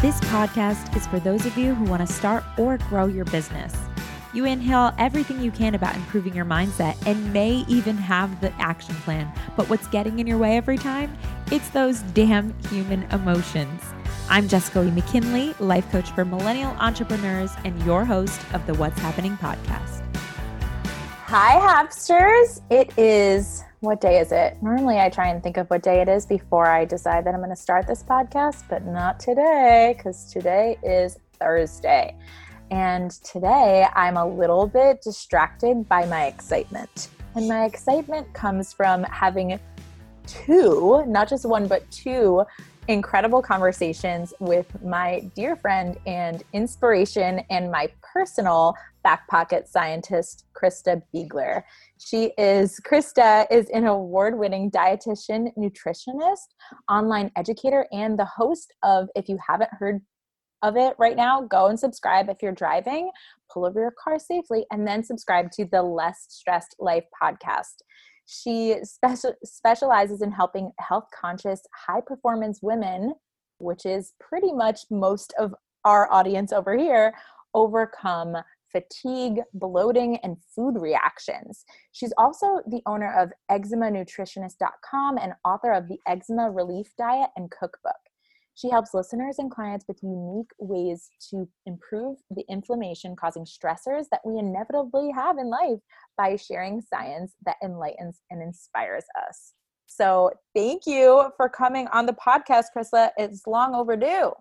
This podcast is for those of you who want to start or grow your business. You inhale everything you can about improving your mindset and may even have the action plan. But what's getting in your way every time? It's those damn human emotions. I'm Jessica Lee McKinley, life coach for millennial entrepreneurs and your host of the What's Happyning podcast. Hi, Hapsters. It is, what day is it? Normally I try and think of what day it is before I decide that I'm going to start this podcast, but not today because today is Thursday. And today I'm a little bit distracted by my excitement. And my excitement comes from having two, not just one, but two incredible conversations with my dear friend and inspiration and my personal back pocket scientist, Christa Biegler. She is, Christa is an award winning dietitian, nutritionist, online educator, and the host of, if you haven't heard of it right now, go and subscribe if you're driving, pull over your car safely, and then subscribe to the Less Stressed Life podcast. She special, specializes in helping health conscious, high performance women, which is pretty much most of our audience over here, overcome fatigue, bloating, and food reactions. She's also the owner of eczemanutritionist.com and author of the Eczema Relief Diet and Cookbook. She helps listeners and clients with unique ways to improve the inflammation causing stressors that we inevitably have in life by sharing science that enlightens and inspires us. So, thank you for coming on the podcast, Christa. It's long overdue.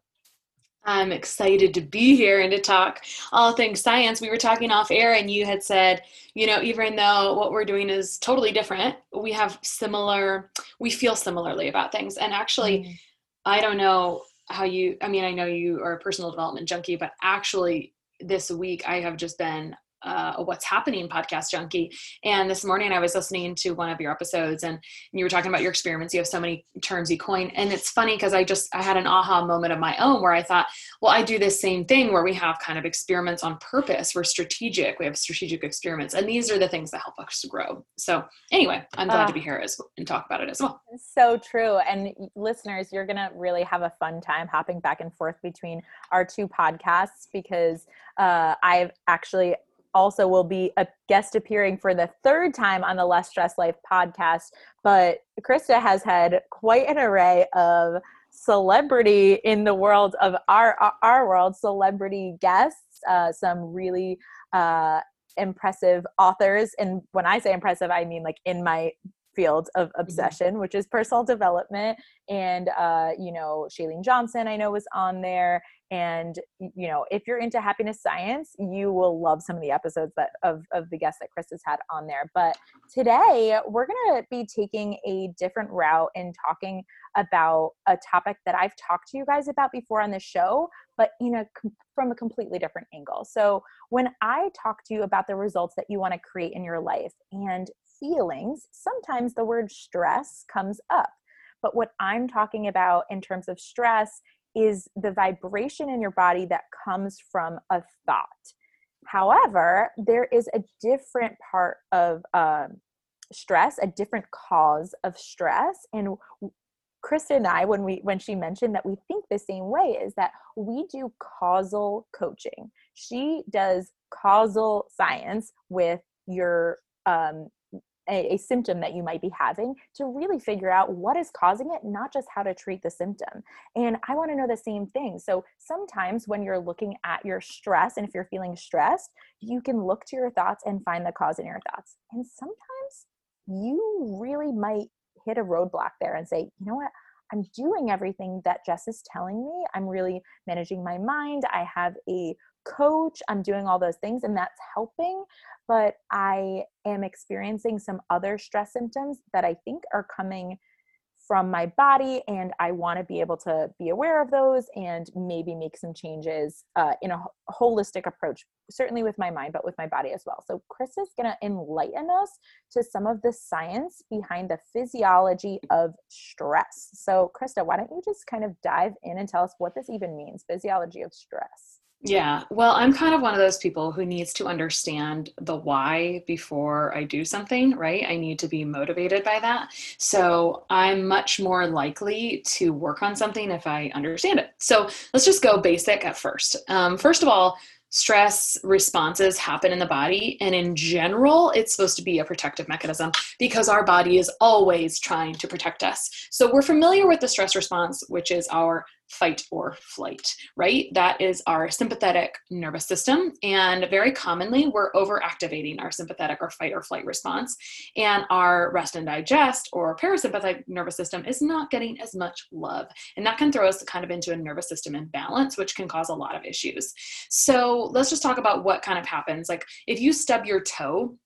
I'm excited to be here and to talk all things science. We were talking off air, and you had said, you know, even though what we're doing is totally different, we have similar, we feel similarly about things. And actually, mm I don't know how you, I mean, I know you are a personal development junkie, but actually, this week I have just been uh, What's Happyning podcast junkie. And this morning I was listening to one of your episodes and you were talking about your experiments. You have so many terms you coin. And it's funny because I just, I had an aha moment of my own where I thought, well, I do this same thing where we have kind of experiments on purpose. We're strategic. We have strategic experiments. And these are the things that help us grow. So anyway, I'm glad uh, to be here as, and talk about it as well. So true. And listeners, you're going to really have a fun time hopping back and forth between our two podcasts because uh, I've actually also will be a guest appearing for the third time on the Less Stress Life podcast. But Krista has had quite an array of celebrity in the world of our our world, celebrity guests, uh, some really uh, impressive authors. And when I say impressive, I mean like in my field of mm-hmm. obsession, mm-hmm. which is personal development. And, uh, you know, Chalene Johnson, I know, was on there. And, you know, if you're into happiness science, you will love some of the episodes that of, of the guests that Chris has had on there. But today we're going to be taking a different route and talking about a topic that I've talked to you guys about before on the show, but in a from a completely different angle. So when I talk to you about the results that you want to create in your life and feelings, sometimes the word stress comes up. But what I'm talking about in terms of stress is the vibration in your body that comes from a thought. However, there is a different part of um, stress, a different cause of stress. And Christa and I, when we when she mentioned that we think the same way, is that we do causal coaching. She does causal science with your um, a, a, symptom that you might be having to really figure out what is causing it, not just how to treat the symptom. And I want to know the same thing. So sometimes when you're looking at your stress, and if you're feeling stressed, you can look to your thoughts and find the cause in your thoughts. And sometimes you really might hit a roadblock there and say, you know what? I'm doing everything that Jess is telling me. I'm really managing my mind. I have a coach. I'm doing all those things, and that's helping but I am experiencing some other stress symptoms that I think are coming from my body and i want to be able to be aware of those and maybe make some changes uh, in a holistic approach certainly with my mind but with my body as well so chris is going to enlighten us to some of the science behind the physiology of stress so christa why don't you just kind of dive in and tell us what this even means physiology of stress Yeah. Well, I'm kind of one of those people who needs to understand the why before I do something, right? I need to be motivated by that. So I'm much more likely to work on something if I understand it. So let's just go basic at first. Um, first of all, stress responses happen in the body and in general it's supposed to be a protective mechanism because our body is always trying to protect us so we're familiar with the stress response which is our fight or flight, right? That is our sympathetic nervous system. And very commonly, we're overactivating our sympathetic or fight or flight response. And our rest and digest or parasympathetic nervous system is not getting as much love. And that can throw us kind of into a nervous system imbalance, which can cause a lot of issues. So let's just talk about what kind of happens. Like if you stub your toe,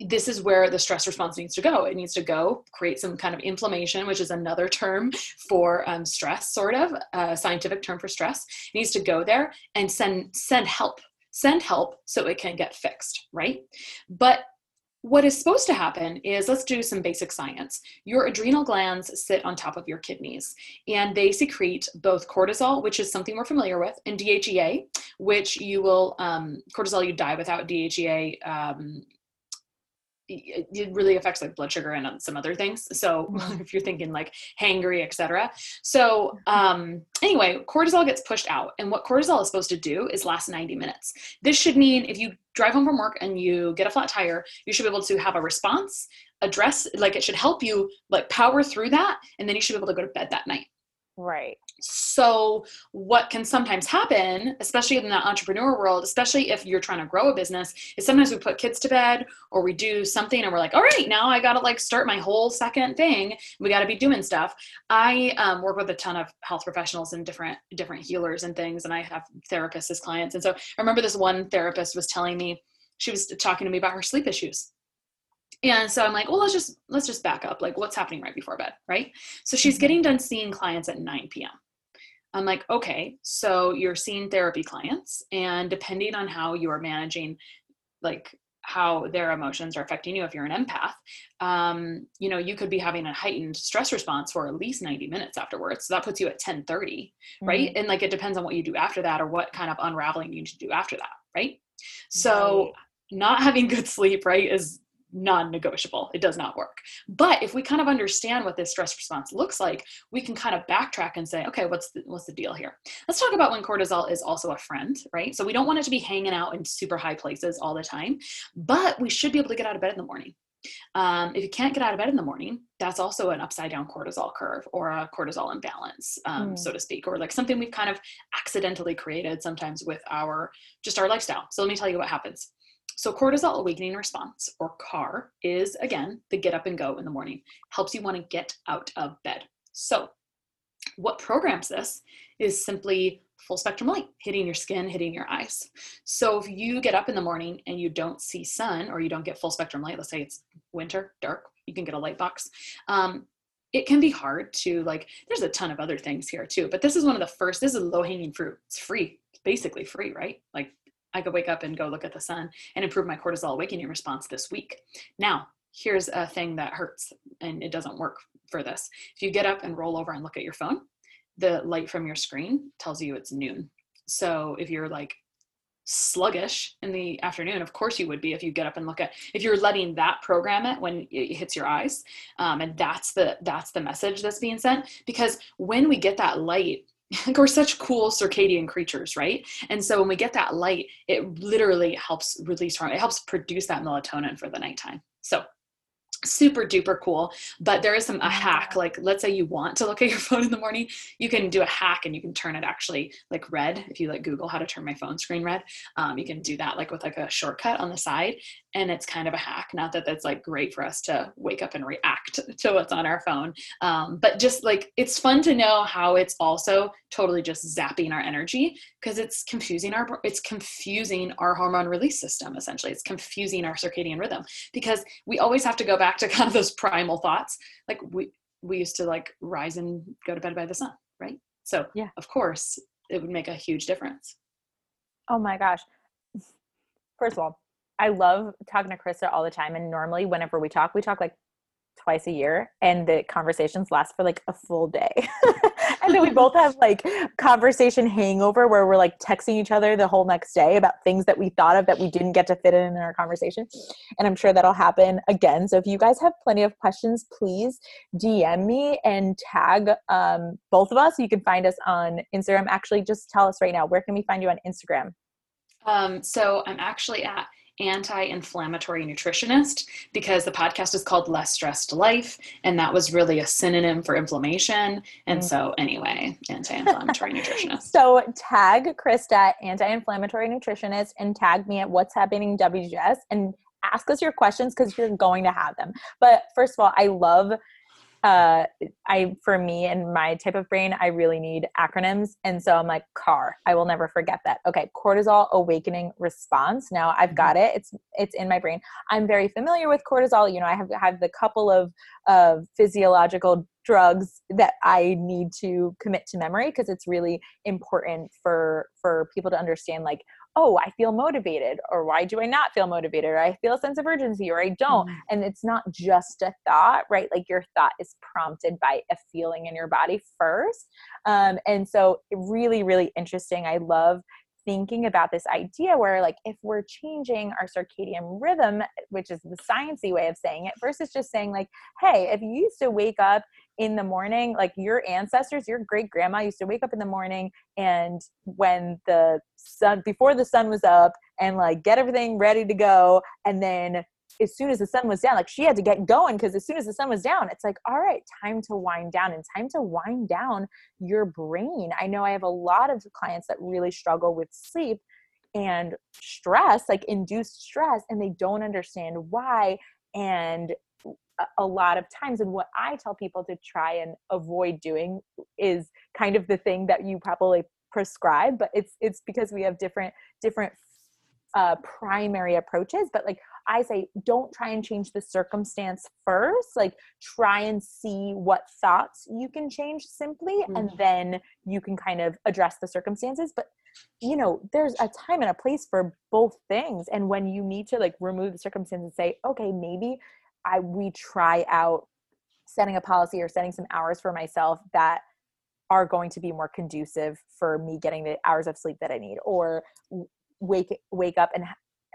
this is where the stress response needs to go. It needs to go create some kind of inflammation, which is another term for um, stress, sort of a scientific term for stress. It needs to go there and send send help, send help so it can get fixed, right? But what is supposed to happen is let's do some basic science. Your adrenal glands sit on top of your kidneys and they secrete both cortisol, which is something we're familiar with, and DHEA, which you will, um, cortisol you die without DHEA. Um, it really affects like blood sugar and some other things. So mm-hmm. if you're thinking like hangry etc so um anyway cortisol gets pushed out and what cortisol is supposed to do is last 90 minutes. This should mean if you drive home from work and you get a flat tire you should be able to have a response address like it should help you like power through that and then you should be able to go to bed that night Right. So, what can sometimes happen, especially in the entrepreneur world, especially if you're trying to grow a business, is sometimes we put kids to bed or we do something and we're like, all right, now I got to like start my whole second thing. We got to be doing stuff. I um, work with a ton of health professionals and different different healers and things, and I have therapists as clients. And so, I remember this one therapist was telling me she was talking to me about her sleep issues and so i'm like well let's just let's just back up like what's happening right before bed right so she's mm-hmm. getting done seeing clients at 9 p.m i'm like okay so you're seeing therapy clients and depending on how you are managing like how their emotions are affecting you if you're an empath um, you know you could be having a heightened stress response for at least 90 minutes afterwards so that puts you at 10 30 mm-hmm. right and like it depends on what you do after that or what kind of unraveling you need to do after that right so right. not having good sleep right is non-negotiable it does not work but if we kind of understand what this stress response looks like we can kind of backtrack and say okay what's the, what's the deal here let's talk about when cortisol is also a friend right so we don't want it to be hanging out in super high places all the time but we should be able to get out of bed in the morning um, if you can't get out of bed in the morning, that's also an upside down cortisol curve or a cortisol imbalance, um, mm. so to speak, or like something we've kind of accidentally created sometimes with our just our lifestyle. So let me tell you what happens. So, cortisol awakening response, or CAR, is again the get up and go in the morning, helps you want to get out of bed. So, what programs this is simply full spectrum light hitting your skin, hitting your eyes. So, if you get up in the morning and you don't see sun or you don't get full spectrum light, let's say it's winter, dark, you can get a light box. Um, it can be hard to like there's a ton of other things here too but this is one of the first this is low hanging fruit it's free it's basically free right like I could wake up and go look at the sun and improve my cortisol awakening response this week. Now, here's a thing that hurts and it doesn't work for this. If you get up and roll over and look at your phone, the light from your screen tells you it's noon. So if you're like sluggish in the afternoon, of course you would be if you get up and look at if you're letting that program it when it hits your eyes, um, and that's the that's the message that's being sent. Because when we get that light like we're such cool circadian creatures, right? And so when we get that light, it literally helps release hormone. It helps produce that melatonin for the nighttime. So super duper cool but there is some a hack like let's say you want to look at your phone in the morning you can do a hack and you can turn it actually like red. If you like google how to turn my phone screen red um, you can do that like with like a shortcut on the side and it's kind of a hack. Not that that's like great for us to wake up and react to what's on our phone um, but just like it's fun to know how it's also totally just zapping our energy because it's confusing our it's confusing our hormone release system essentially. It's confusing our circadian rhythm because we always have to go back to kind of those primal thoughts. Like we we used to like rise and go to bed by the sun right? So yeah. of course it would make a huge difference. Oh my gosh. First of all I love talking to Christa all the time. And normally, whenever we talk, we talk like twice a year and the conversations last for like a full day. And then we both have like conversation hangover where we're like texting each other the whole next day about things that we thought of that we didn't get to fit in in our conversation. And i'm sure that'll happen again. So if you guys have plenty of questions please dm me and tag um, both of us. You can find us on instagram. Actually just tell us right now where can we find you on instagram? Um, so i'm actually at anti-inflammatory nutritionist because the podcast is called less stressed life and that was really a synonym for inflammation and mm-hmm. so anyway anti-inflammatory nutritionist so tag christa anti-inflammatory nutritionist and tag me at what's happening wgs and ask us your questions because you're going to have them but first of all i love uh, I for me and my type of brain, I really need acronyms, and so I'm like CAR. I will never forget that. Okay, cortisol awakening response. Now I've mm-hmm. got it. It's it's in my brain. I'm very familiar with cortisol. You know, I have have the couple of of physiological drugs that I need to commit to memory because it's really important for for people to understand like oh, I feel motivated, or why do I not feel motivated, or I feel a sense of urgency, or I don't. Mm-hmm. And it's not just a thought, right? Like your thought is prompted by a feeling in your body first. Um, and so, really, really interesting. I love thinking about this idea where like if we're changing our circadian rhythm which is the sciency way of saying it versus just saying like hey if you used to wake up in the morning like your ancestors your great grandma used to wake up in the morning and when the sun before the sun was up and like get everything ready to go and then as soon as the sun was down, like she had to get going because as soon as the sun was down, it's like, all right, time to wind down and time to wind down your brain. I know I have a lot of clients that really struggle with sleep and stress, like induced stress, and they don't understand why. And a lot of times, and what I tell people to try and avoid doing is kind of the thing that you probably prescribe, but it's it's because we have different different uh, primary approaches. But like I say, don't try and change the circumstance first. Like, try and see what thoughts you can change simply, mm-hmm. and then you can kind of address the circumstances. But, you know, there's a time and a place for both things. And when you need to like remove the circumstance and say, okay, maybe I we try out setting a policy or setting some hours for myself that are going to be more conducive for me getting the hours of sleep that I need, or wake wake up and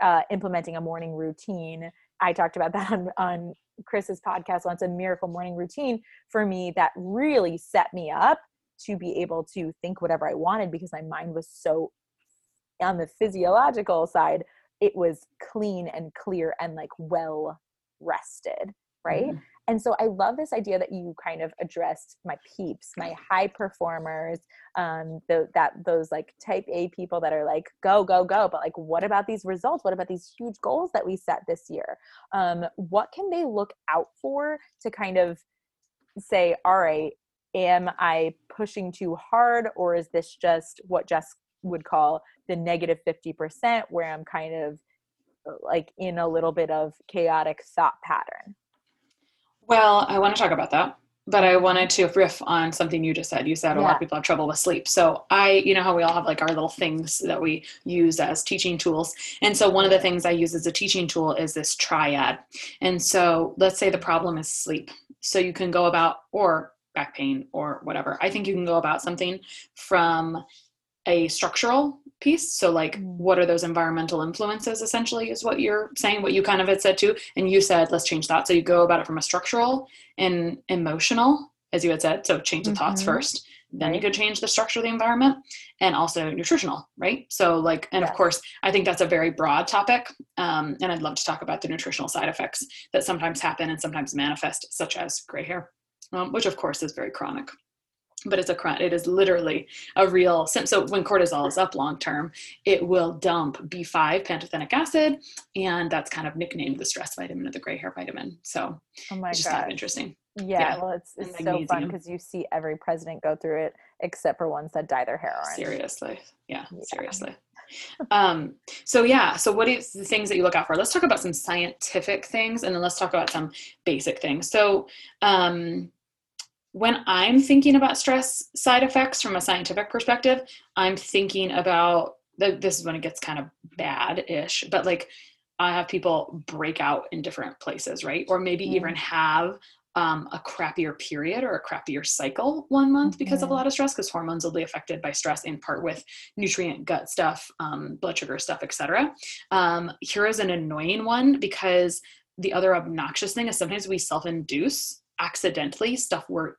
uh, implementing a morning routine. I talked about that on, on Chris's podcast once, a miracle morning routine for me that really set me up to be able to think whatever I wanted because my mind was so on the physiological side, it was clean and clear and like well rested, right? Mm-hmm. And so I love this idea that you kind of addressed my peeps, my high performers, um, the, that those like type A people that are like go go go, but like what about these results? What about these huge goals that we set this year? Um, what can they look out for to kind of say, all right, am I pushing too hard, or is this just what Jess would call the negative fifty percent, where I'm kind of like in a little bit of chaotic thought pattern? Well, I want to talk about that, but I wanted to riff on something you just said. You said a yeah. lot of people have trouble with sleep. So I, you know how we all have like our little things that we use as teaching tools. And so one of the things I use as a teaching tool is this triad. And so let's say the problem is sleep. So you can go about, or back pain or whatever. I think you can go about something from a structural piece. So, like, mm. what are those environmental influences essentially, is what you're saying, what you kind of had said too. And you said, let's change that. So, you go about it from a structural and emotional, as you had said. So, change the mm-hmm. thoughts first. Then right. you could change the structure of the environment and also nutritional, right? So, like, and of course, I think that's a very broad topic. Um, and I'd love to talk about the nutritional side effects that sometimes happen and sometimes manifest, such as gray hair, um, which of course is very chronic but it's a it is literally a real so when cortisol is up long term it will dump b5 pantothenic acid and that's kind of nicknamed the stress vitamin or the gray hair vitamin so oh my just kind of interesting. Yeah, yeah, well it's, it's so fun because you see every president go through it except for ones that dye their hair orange. Seriously. Yeah, yeah. seriously. Um so yeah so what is the things that you look out for? Let's talk about some scientific things and then let's talk about some basic things. So um when I'm thinking about stress side effects from a scientific perspective, I'm thinking about this is when it gets kind of bad ish, but like I have people break out in different places, right? Or maybe mm. even have um, a crappier period or a crappier cycle one month because mm-hmm. of a mm-hmm. lot of stress because hormones will be affected by stress in part with nutrient gut stuff um, blood sugar stuff etc um, here is an annoying one because the other obnoxious thing is sometimes we self-induce accidentally stuff we're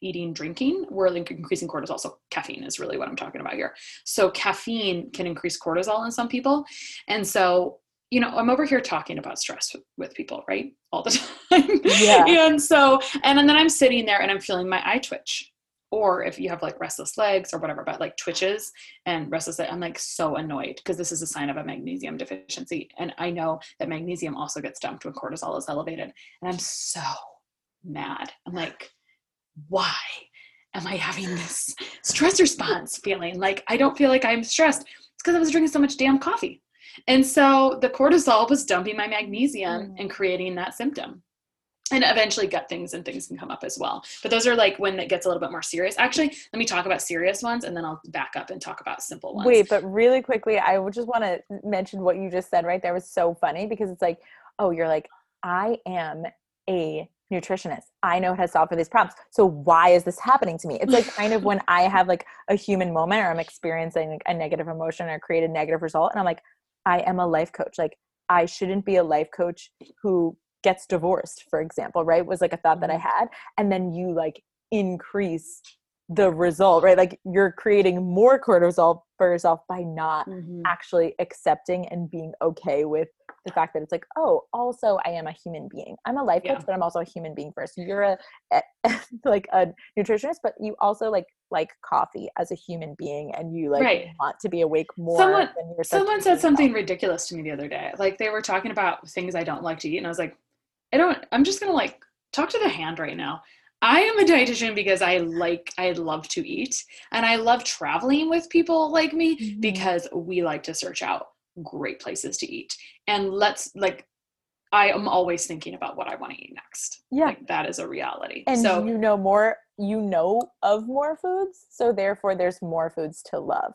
eating drinking we're increasing cortisol so caffeine is really what i'm talking about here so caffeine can increase cortisol in some people and so you know, I'm over here talking about stress with, people, right? All the time. Yeah. and so, and, and then I'm sitting there and I'm feeling my eye twitch. Or if you have like restless legs or whatever, but like twitches and restless, I'm like so annoyed because this is a sign of a magnesium deficiency. And I know that magnesium also gets dumped when cortisol is elevated. And I'm so mad. I'm like, why am I having this stress response feeling? Like I don't feel like I'm stressed. It's because I was drinking so much damn coffee. And so the cortisol was dumping my magnesium mm. and creating that symptom. And eventually gut things and things can come up as well. But those are like when it gets a little bit more serious. Actually, let me talk about serious ones and then I'll back up and talk about simple ones. Wait, but really quickly, I would just want to mention what you just said right there was so funny because it's like, oh, you're like, I am a nutritionist. I know how to solve for these problems. So why is this happening to me? It's like kind of when I have like a human moment or I'm experiencing a negative emotion or create a negative result and I'm like, I am a life coach. Like I shouldn't be a life coach who gets divorced, for example, right? Was like a thought that I mm-hmm. had. And then you like increase the result, right? Like you're creating more cortisol for yourself by not mm-hmm. actually accepting and being okay with the fact that it's like, oh, also I am a human being. I'm a life coach, yeah. but I'm also a human being first. You're a, a like a nutritionist, but you also like like coffee as a human being, and you like right. want to be awake more. Someone someone said something ridiculous to me the other day. Like they were talking about things I don't like to eat, and I was like, I don't. I'm just gonna like talk to the hand right now. I am a dietitian because I like I love to eat and I love traveling with people like me mm-hmm. because we like to search out great places to eat. And let's like I am always thinking about what I want to eat next. Yeah. Like, that is a reality. And so you know more you know of more foods, so therefore there's more foods to love,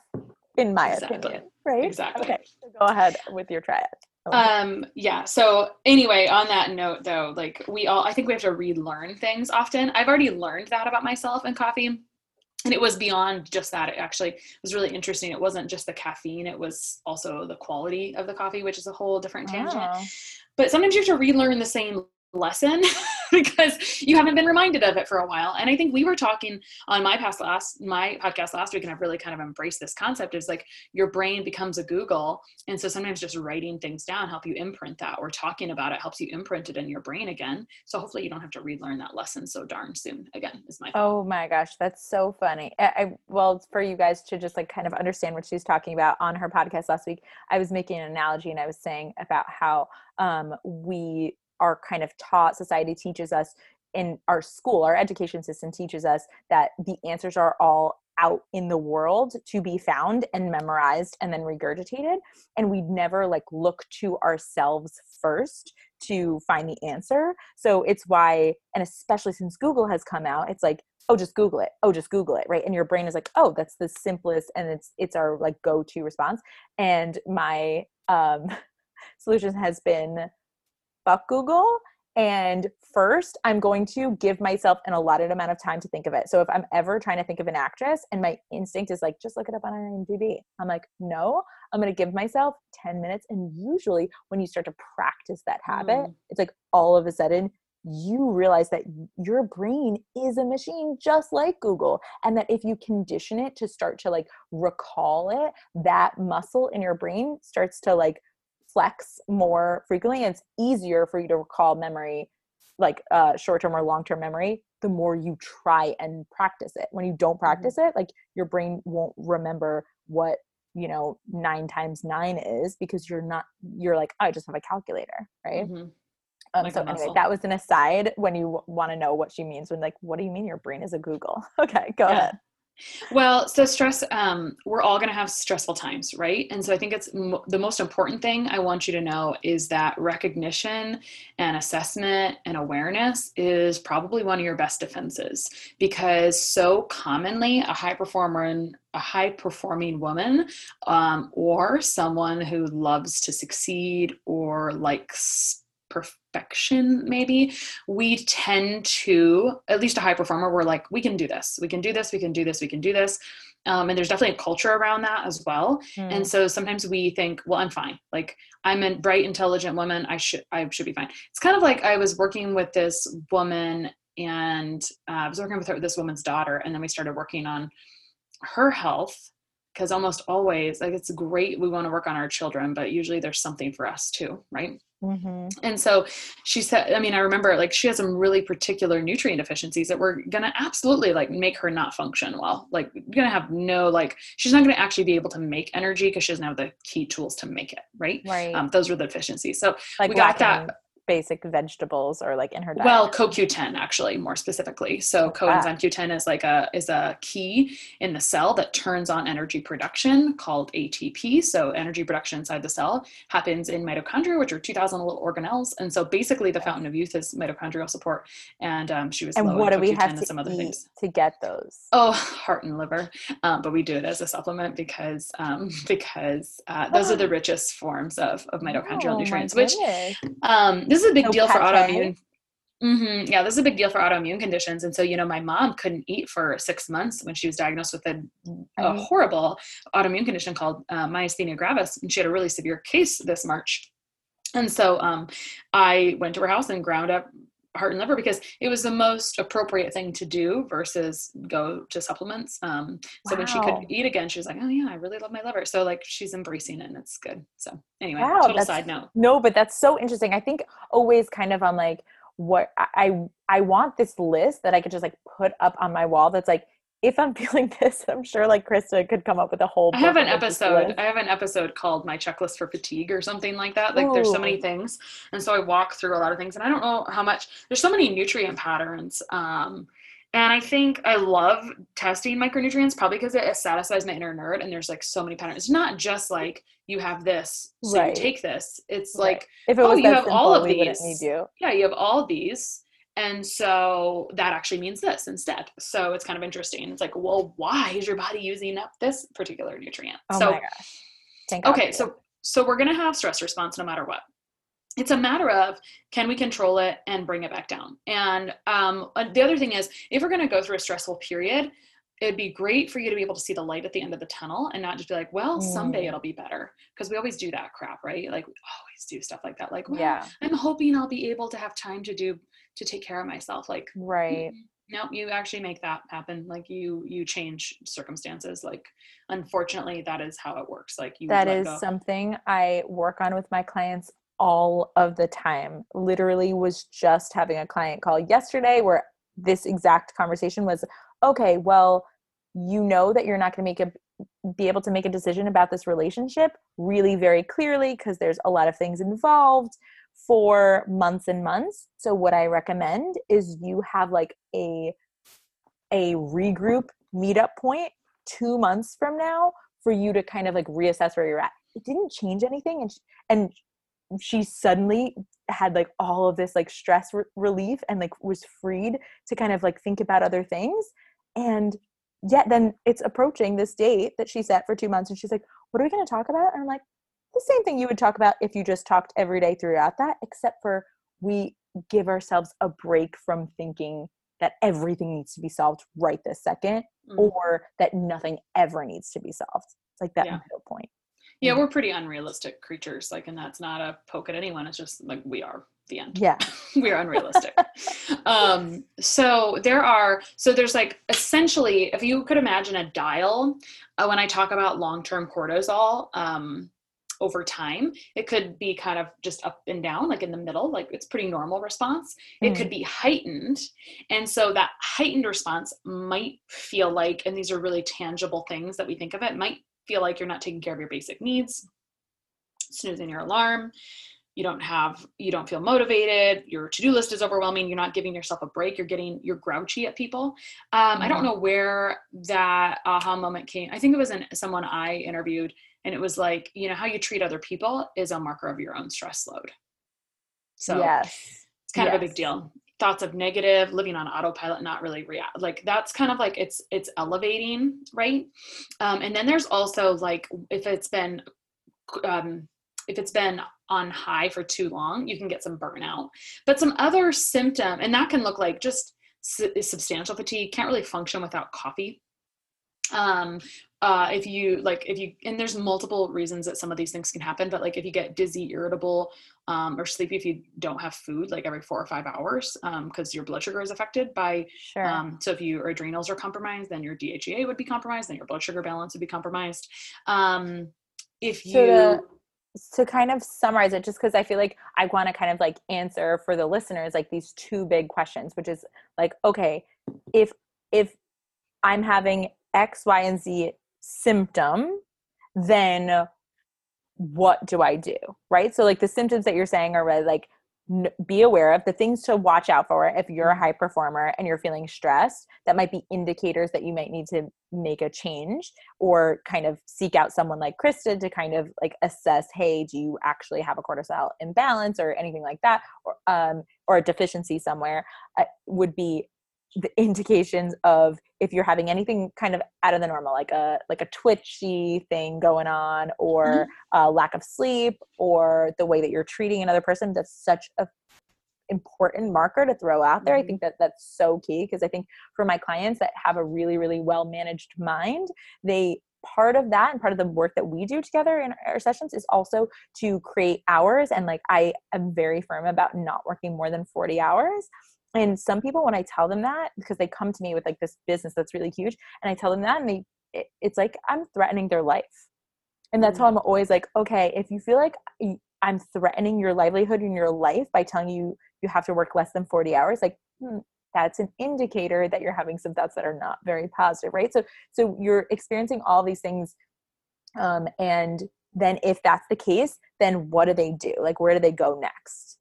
in my exactly. opinion. Right? Exactly. Okay. So go ahead with your triad. Um yeah. So anyway, on that note though, like we all I think we have to relearn things often. I've already learned that about myself and coffee and it was beyond just that it actually was really interesting it wasn't just the caffeine it was also the quality of the coffee which is a whole different tangent oh. but sometimes you have to relearn the same lesson because you haven't been reminded of it for a while. And I think we were talking on my past last my podcast last week, and I've really kind of embraced this concept is like your brain becomes a Google. And so sometimes just writing things down help you imprint that or talking about it helps you imprint it in your brain again. So hopefully you don't have to relearn that lesson so darn soon again is my. Oh my gosh, that's so funny. I, I well for you guys to just like kind of understand what she's talking about on her podcast last week, I was making an analogy and I was saying about how um, we are kind of taught society teaches us in our school our education system teaches us that the answers are all out in the world to be found and memorized and then regurgitated and we never like look to ourselves first to find the answer. So it's why and especially since google has come out it's like oh just google it. Oh just google it right? And your brain is like oh that's the simplest and it's it's our like go-to response. And my um solution has been fuck Google. And first, I'm going to give myself an allotted amount of time to think of it. So if I'm ever trying to think of an actress and my instinct is like, just look it up on IMDb, I'm like, no, I'm going to give myself 10 minutes. And usually, when you start to practice that habit, mm. it's like all of a sudden you realize that your brain is a machine just like Google and that if you condition it to start to like recall it that muscle in your brain starts to like flex more frequently and it's easier for you to recall memory like uh, short-term or long-term memory the more you try and practice it when you don't mm-hmm. practice mm-hmm. it like your brain won't remember what you know nine times nine is because you're not you're like i just have a calculator right mm-hmm. um, like so anyway that was an aside when you want to know what she means when like what do you mean your brain is a google okay go yeah. ahead Well, so stress, um, we're all going to have stressful times, right? And so I think it's m- the most important thing I want you to know is that recognition and assessment and awareness is probably one of your best defenses because so commonly a high performer and a high performing woman um, or someone who loves to succeed or likes perfection maybe we tend to at least a high performer we're like we can do this. We can do this. We can do this. We can do this. Um, and there's definitely a culture around that as well. Mm. and so sometimes we think well i'm fine. Like i'm a bright intelligent woman. I should i should be fine. It's kind of like i was working with this woman and uh, i was working with her this woman's daughter and then we started working on her health because almost always like it's great we want to work on our children but usually there's something for us too right mm-hmm. and so she said i mean i remember like she has some really particular nutrient deficiencies that were gonna absolutely like make her not function well like gonna have no like she's not gonna actually be able to make energy because she doesn't have the key tools to make it right? Right. Um, those were the deficiencies. So like we got that basic vegetables or like in her diet? Well, CoQ10 actually more specifically. So coenzyme Q10 is like a is a key in the cell that turns on energy production called ATP. So energy production inside the cell happens in mitochondria, which are 2,000 little organelles. And so basically, the fountain of youth is mitochondrial support. And um, she was and what do we have to some other things to get those? Oh, heart and liver, um, but we do it as a supplement because um, because uh, those are the richest forms of of mitochondrial oh, nutrients, which um, this is a big no deal for autoimmune. Mm-hmm. Yeah, this is a big deal for autoimmune conditions. And so, you know, my mom couldn't eat for six months when she was diagnosed with a, a horrible autoimmune condition called uh, myasthenia gravis. And she had a really severe case this March. And so um, I went to her house and ground up heart and liver because it was the most appropriate thing to do versus go to supplements. Um, so wow. when she could eat again, she was like, "Oh yeah, I really love my liver." So like she's embracing it, and it's good. So anyway, wow, total side note. No, but that's so interesting. I think always kind of on like what I I want this list that I could just like put up on my wall. That's like if I'm feeling this, I'm sure like Christa could come up with a whole. I have an episode. I have an episode called "My Checklist for Fatigue" or something like that. Like, Ooh. there's so many things, and so I walk through a lot of things, and I don't know how much. There's so many nutrient patterns, um, and I think I love testing micronutrients, probably because it satisfies my inner nerd. And there's like so many patterns. It's not just like you have this, so right. you take this. It's right. like if it was oh, you have all of these. You. Yeah, you have all of these and so that actually means this instead. So it's kind of interesting. It's like, well, why is your body using up this particular nutrient? Oh so, my gosh. Thank okay, so so we're gonna have stress response no matter what. It's a matter of can we control it and bring it back down. And um, uh, the other thing is, if we're gonna go through a stressful period, it'd be great for you to be able to see the light at the end of the tunnel and not just be like, well, mm. someday it'll be better. Because we always do that crap, right? Like we always do stuff like that. Like, well, yeah. I'm hoping I'll be able to have time to do to take care of myself like mm, right no you actually make that happen like you you change circumstances like unfortunately that is how it works like you that is go. something i work on with my clients all of the time literally was just having a client call yesterday where this exact conversation was okay well you know that you're not going to make a be able to make a decision about this relationship really very clearly because there's a lot of things involved for months and months. So what I recommend is you have like a a regroup meetup point 2 months from now for you to kind of like reassess where you're at. It didn't change anything and she, and she suddenly had like all of this like stress re- relief and like was freed to kind of like think about other things and yet then it's approaching this date that she set for 2 months and she's like what are we going to talk about and I'm like the same thing you would talk about if you just talked every day throughout that, except for we give ourselves a break from thinking that everything needs to be solved right this 2nd mm-hmm. or that nothing ever needs to be solved. It's like that yeah. middle point. Yeah, mm. we're pretty unrealistic creatures. Like, and that's not a poke at anyone. It's just like we are the end. Yeah. we are unrealistic. um, so there are, so there's like essentially, if you could imagine a dial, uh, when I talk about long term cortisol, um, over time. It could be kind of just up and down, like in the middle, like it's pretty normal response. It mm. could be heightened. And so that heightened response might feel like, and these are really tangible things that we think of it, might feel like you're not taking care of your basic needs, snoozing your alarm, you don't have you don't feel motivated your to-do list is overwhelming you're not giving yourself a break you're getting you're grouchy at people um, i don't mm-hmm. know where that aha moment came i think it was in someone i interviewed and it was like you know how you treat other people is a marker of your own stress load so yes. it's kind yes. of a big deal thoughts of negative living on autopilot not really react like that's kind of like it's it's elevating right um, and then there's also like if it's been um, if it's been on high for too long, you can get some burnout. But some other symptom, and that can look like just substantial fatigue, can't really function without coffee. Um, uh, if you like, if you, and there's multiple reasons that some of these things can happen, but like if you get dizzy, irritable, um, or sleepy if you don't have food like every four or five hours, because um, your blood sugar is affected by, sure. um, so if your adrenals are compromised, then your DHEA would be compromised, then your blood sugar balance would be compromised. Um, if you, so to kind of summarize it just because i feel like i want to kind of like answer for the listeners like these two big questions which is like okay if if i'm having x y and z symptom then what do i do right? So like the symptoms that you're saying are really like be aware of the things to watch out for if you're a mm-hmm. high performer and you're feeling stressed that might be indicators that you might need to make a change or kind of seek out someone like christa to kind of like assess hey do you actually have a cortisol imbalance or anything like that or um or a deficiency somewhere uh, would be the indications of if you're having anything kind of out of the normal like a like a twitchy thing going on or mm-hmm. a lack of sleep or the way that you're treating another person that's such a important marker to throw out there mm-hmm. i think that that's so key because i think for my clients that have a really really well managed mind they part of that and part of the work that we do together in our sessions is also to create hours and like i am very firm about not working more than 40 hours and some people when i tell them that because they come to me with like this business that's really huge and i tell them that and they it, it's like i'm threatening their life. And that's mm-hmm. how i'm always like okay if you feel like i'm threatening your livelihood in your life by telling you you have to work less than 40 hours like hmm, that's an indicator that you're having some thoughts that are not very positive right? So so you're experiencing all these things um and then if that's the case then what do they do? Like where do they go next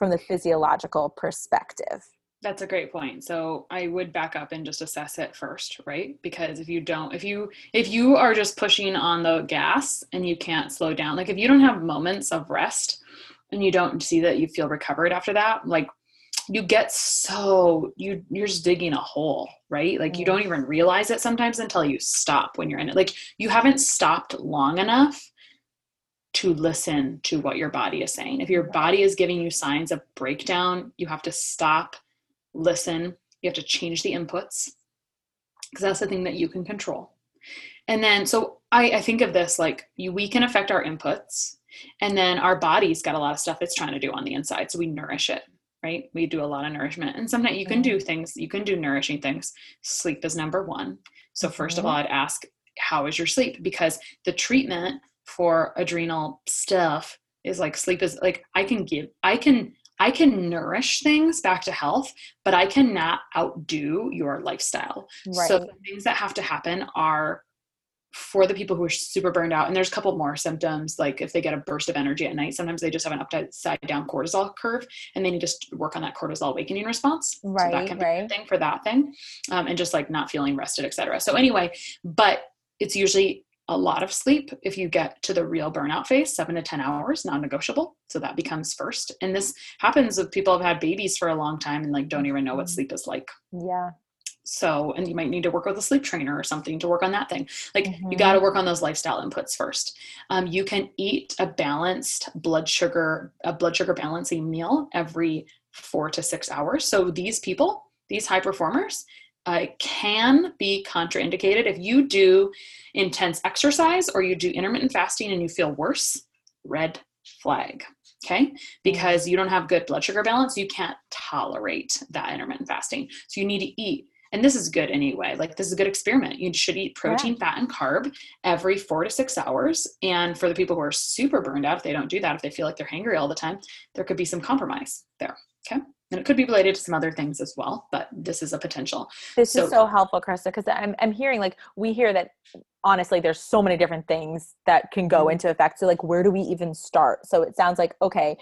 from the physiological perspective. That's a great point. So I would back up and just assess it first, right? Because if you don't, if you if you are just pushing on the gas and you can't slow down, like if you don't have moments of rest and you don't see that you feel recovered after that, like you get so you you're just digging a hole, right? Like you mm. don't even realize it sometimes until you stop when you're in it. Like you haven't stopped long enough to listen to what your body is saying. If your body is giving you signs of breakdown, you have to stop, listen. You have to change the inputs because that's the thing that you can control. And then, so I, I think of this like you, we can affect our inputs, and then our body's got a lot of stuff it's trying to do on the inside. So we nourish it, right? We do a lot of nourishment. And sometimes you can do mm-hmm. things, you can do nourishing things. Sleep is number one. So, 1st of mm-hmm. all, I'd ask, how is your sleep? Because the treatment for adrenal stuff is like sleep is like I can give I can I can nourish things back to health, but I cannot outdo your lifestyle. Right. So the things that have to happen are for the people who are super burned out, and there's a couple more symptoms, like if they get a burst of energy at night, sometimes they just have an upside down cortisol curve, and they need to work on that cortisol awakening response. Right, so that can be right. thing for that thing, um, and just like not feeling rested, etc. So anyway, but it's usually a lot of sleep if you get to the real burnout phase seven to ten hours non-negotiable. So that becomes first. And this happens if people have had babies for a long time and like don't even know what mm-hmm. sleep is like. Yeah. So and you might need to work with a sleep trainer or something to work on that thing. Like mm-hmm. you got to work on those lifestyle inputs first. Um, you can eat a balanced blood sugar a blood sugar balancing meal every four to six hours. So these people these high performers uh, can be contraindicated if you do intense exercise or you do intermittent fasting and you feel worse red flag okay? Because you don't have good blood sugar balance you can't tolerate that intermittent fasting. So you need to eat and this is good anyway like this is a good experiment. You should eat protein yeah. fat and carb every four to six hours and for the people who are super burned out if they don't do that if they feel like they're hangry all the time there could be some compromise there okay and it could be related to some other things as well but this is a potential this so, is so helpful christa because I'm, I'm hearing like we hear that honestly there's so many different things that can go mm-hmm. into effect so like where do we even start so it sounds like okay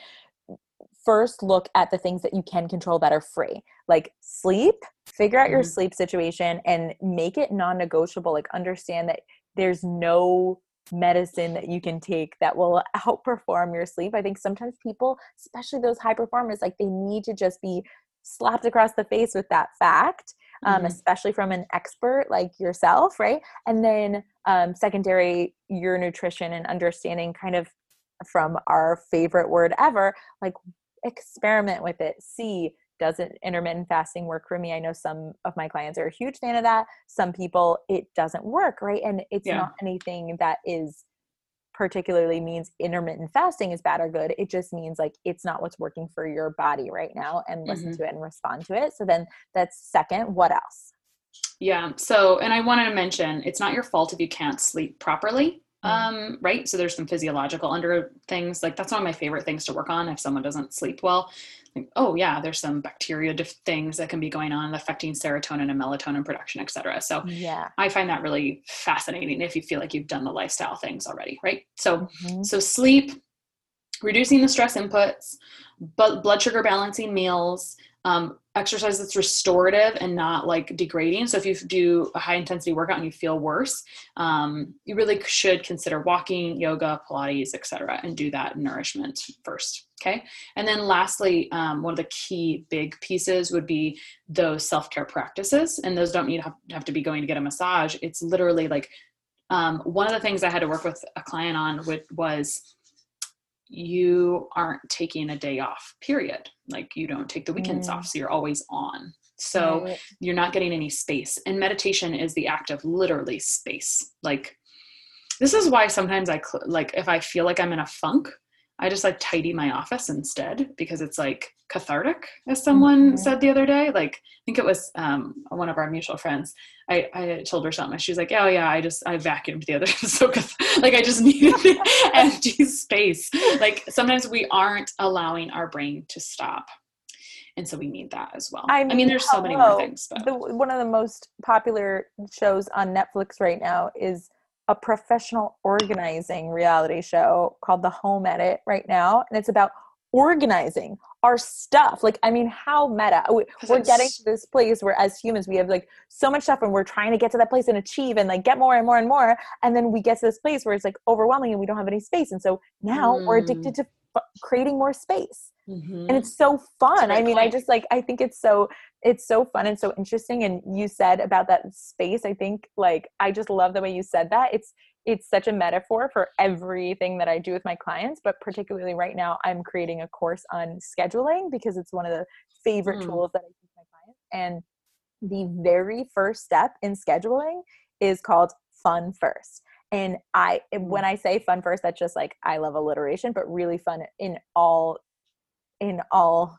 first look at the things that you can control that are free like sleep figure out mm-hmm. your sleep situation and make it non-negotiable like understand that there's no medicine that you can take that will outperform your sleep. I think sometimes people, especially those high performers, like they need to just be slapped across the face with that fact, um, mm-hmm. especially from an expert like yourself, right? And then um, secondary, your nutrition and understanding kind of from our favorite word ever, like experiment with it, see doesn't intermittent fasting work for me? I know some of my clients are a huge fan of that. Some people it doesn't work right? And it's yeah. not anything that is particularly means intermittent fasting is bad or good. It just means like it's not what's working for your body right now and listen mm-hmm. to it and respond to it. So then that's second what else? Yeah so and i wanted to mention it's not your fault if you can't sleep properly mm. um, right? So there's some physiological under things like that's one of my favorite things to work on if someone doesn't sleep well oh yeah there's some bacteria things that can be going on affecting serotonin and melatonin production et cetera. So yeah. I find that really fascinating if you feel like you've done the lifestyle things already right? So mm-hmm. so sleep reducing the stress inputs but blood sugar balancing meals um, exercise that's restorative and not like degrading. So if you do a high intensity workout and you feel worse, um, you really should consider walking, yoga, Pilates, etc., and do that nourishment first. Okay. And then lastly, um, one of the key big pieces would be those self care practices. And those don't need to have to be going to get a massage. It's literally like um, one of the things I had to work with a client on which was you aren't taking a day off, period. Like you don't take the weekends mm. off. So you're always on. So right. you're not getting any space. And meditation is the act of literally space. Like, this is why sometimes I, cl- like, if I feel like I'm in a funk, I just like tidy my office instead because it's like cathartic, as someone mm-hmm. said the other day. Like, I think it was um, one of our mutual friends. I, I told her something. She's like, "Oh yeah, I just I vacuumed the other so like I just needed empty space." Like sometimes we aren't allowing our brain to stop, and so we need that as well. I mean, I mean there's so many more things. But the, one of the most popular shows on Netflix right now is a professional organizing reality show called The Home Edit right now. And it's about organizing our stuff. Like, I mean, how meta. We're getting to this place where, as humans, we have like so much stuff and we're trying to get to that place and achieve and like get more and more and more. And then we get to this place where it's like overwhelming and we don't have any space. And so now mm. we're addicted to f- creating more space. Mm-hmm. And it's so fun. I mean, point. I just like, I think it's so it's so fun and so interesting and you said about that space i think like i just love the way you said that it's it's such a metaphor for everything that i do with my clients but particularly right now i'm creating a course on scheduling because it's one of the favorite mm. tools that i teach my clients and the very first step in scheduling is called fun first and i when mm. i say fun first that's just like i love alliteration but really fun in all in all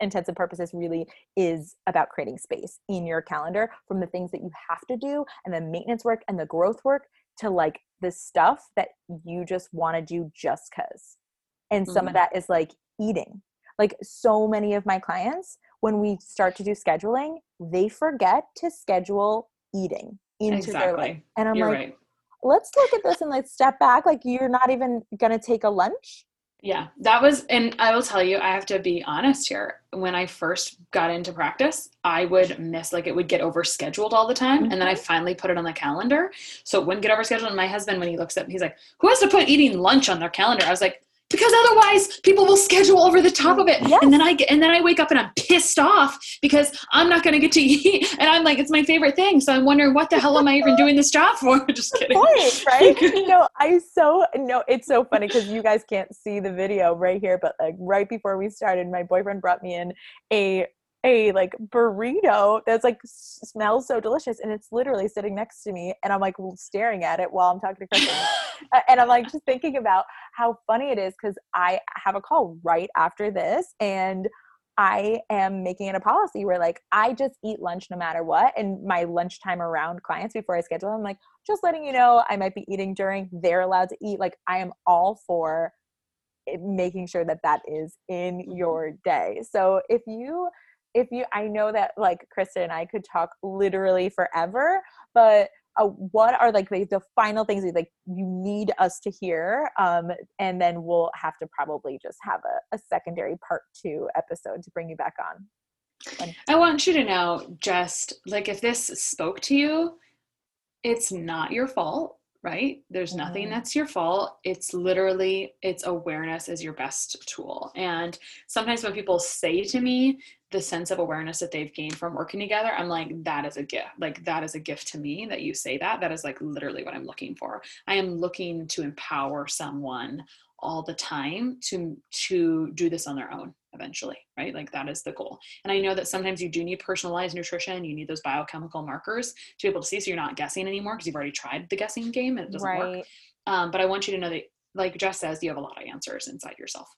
intents and purposes really is about creating space in your calendar from the things that you have to do and the maintenance work and the growth work to like the stuff that you just want to do just cuz and some mm-hmm. of that is like eating like so many of my clients when we start to do scheduling they forget to schedule eating into exactly. their life and i'm You're like right. let's look at this and let's step back like you're not even going to take a lunch yeah, that was, and I will tell you, I have to be honest here. When I first got into practice, I would miss, like, it would get overscheduled all the time. Mm-hmm. And then I mm-hmm. finally put it on the calendar. So it wouldn't get overscheduled. And my husband, when he looks at he's like, who has to put eating lunch on their calendar? I was like, because otherwise people schedule over the top of it. Yes. and then i get and then i wake up and i'm pissed off because i'm not going to get to eat. And i'm like it's my favorite thing. So i'm wondering what the hell am i even doing this job for? Just kidding. point, right? No i so no it's so funny because you guys can't see the video right here but like right before we started my boyfriend brought me in a a like burrito that's like smells so delicious and it's literally sitting next to me and i'm like staring at it while i'm talking to Kristen and i'm like just thinking about how funny it is because i have a call right after this and i am making it a policy where like i just eat lunch no matter what and my lunchtime around clients before i schedule i'm like just letting you know i might be eating during they're allowed to eat like i am all for making sure that that is in Mm-hmm. your day. So if you if you I know that like Christa and I could talk literally forever, but uh, what are like the, the final things that like you need us to hear um and then we'll have to probably just have a, a secondary part two episode to bring you back on I want you to know just like if this spoke to you, it's not your fault, right? There's nothing Mhm. that's your fault. It's literally it's awareness is your best tool. And sometimes when people say to me the sense of awareness that they've gained from working together, I'm like that is a gift. Like that is a gift to me that you say that. That is like literally what I'm looking for. I am looking to empower someone all the time to to do this on their own eventually right like that is the goal and i know that sometimes you do need personalized nutrition you need those biochemical markers to be able to see so you're not guessing anymore because you've already tried the guessing game and it doesn't work um, but i want you to know that like jess says you have a lot of answers inside yourself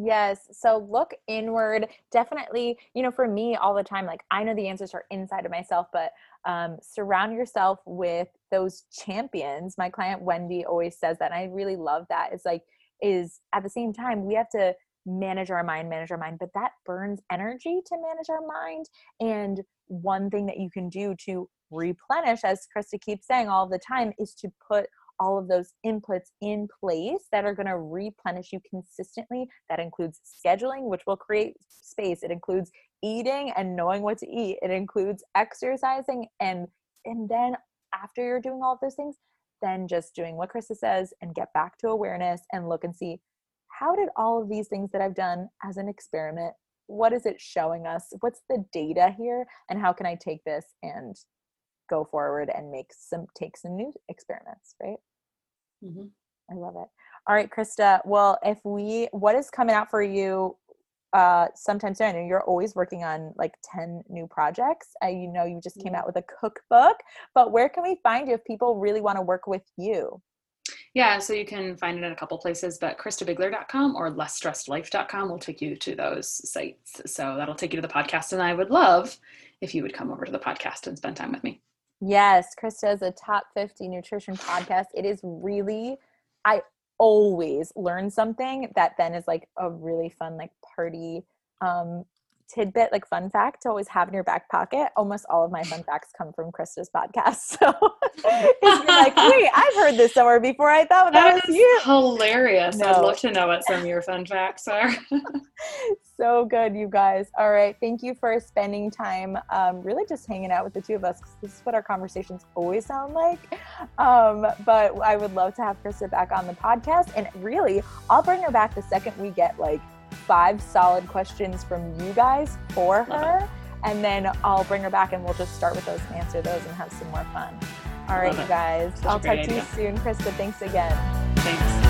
Yes. So look inward. Definitely, you know, for me all the time, like I know the answers are inside of myself, but um, surround yourself with those champions. My client Wendy always says that. And I really love that. It's like, is at the same time, we have to manage our mind, manage our mind, but that burns energy to manage our mind. And one thing that you can do to replenish, as Christa keeps saying all the time, is to put all of those inputs in place that are going to replenish you consistently. That includes scheduling, which will create space. It includes eating and knowing what to eat. It includes exercising and and then after you're doing all of those things, then just doing what Christa says and get back to awareness and look and see how did all of these things that I've done as an experiment, what is it showing us? What's the data here? And how can I take this and go forward and make some take some new experiments, right? mm-hmm. I love it. All right, Christa. Well, if we, what is coming out for you uh sometime? I know you're always working on like 10 new projects. I you know you just came out with a cookbook, but where can we find you if people really want to work with you? Yeah, so you can find it in a couple places, but ChristaBiegler.com or lessstressedlife.com will take you to those sites. So that'll take you to the podcast. And I would love if you would come over to the podcast and spend time with me. Yes, Christa is a top 50 nutrition podcast. It is really, I always learn something that then is like a really fun, like party um, tidbit, like fun fact to always have in your back pocket. Almost all of my fun facts come from Christa's podcast. So you're like, wait, I've heard this somewhere before. I thought that, was is you. hilarious. I'd love to know what some of your fun facts are. so good, you guys. All right. Thank you for spending time um, really just hanging out with the two of us this is what our conversations always sound like. Um, but I would love to have Christa back on the podcast. And really, I'll bring her back the second we get like five solid questions from you guys for her. And then I'll bring her back and we'll just start with those and answer those and have some more fun. All right, you guys. Such I'll talk great to you soon. Christa, thanks again. Thanks.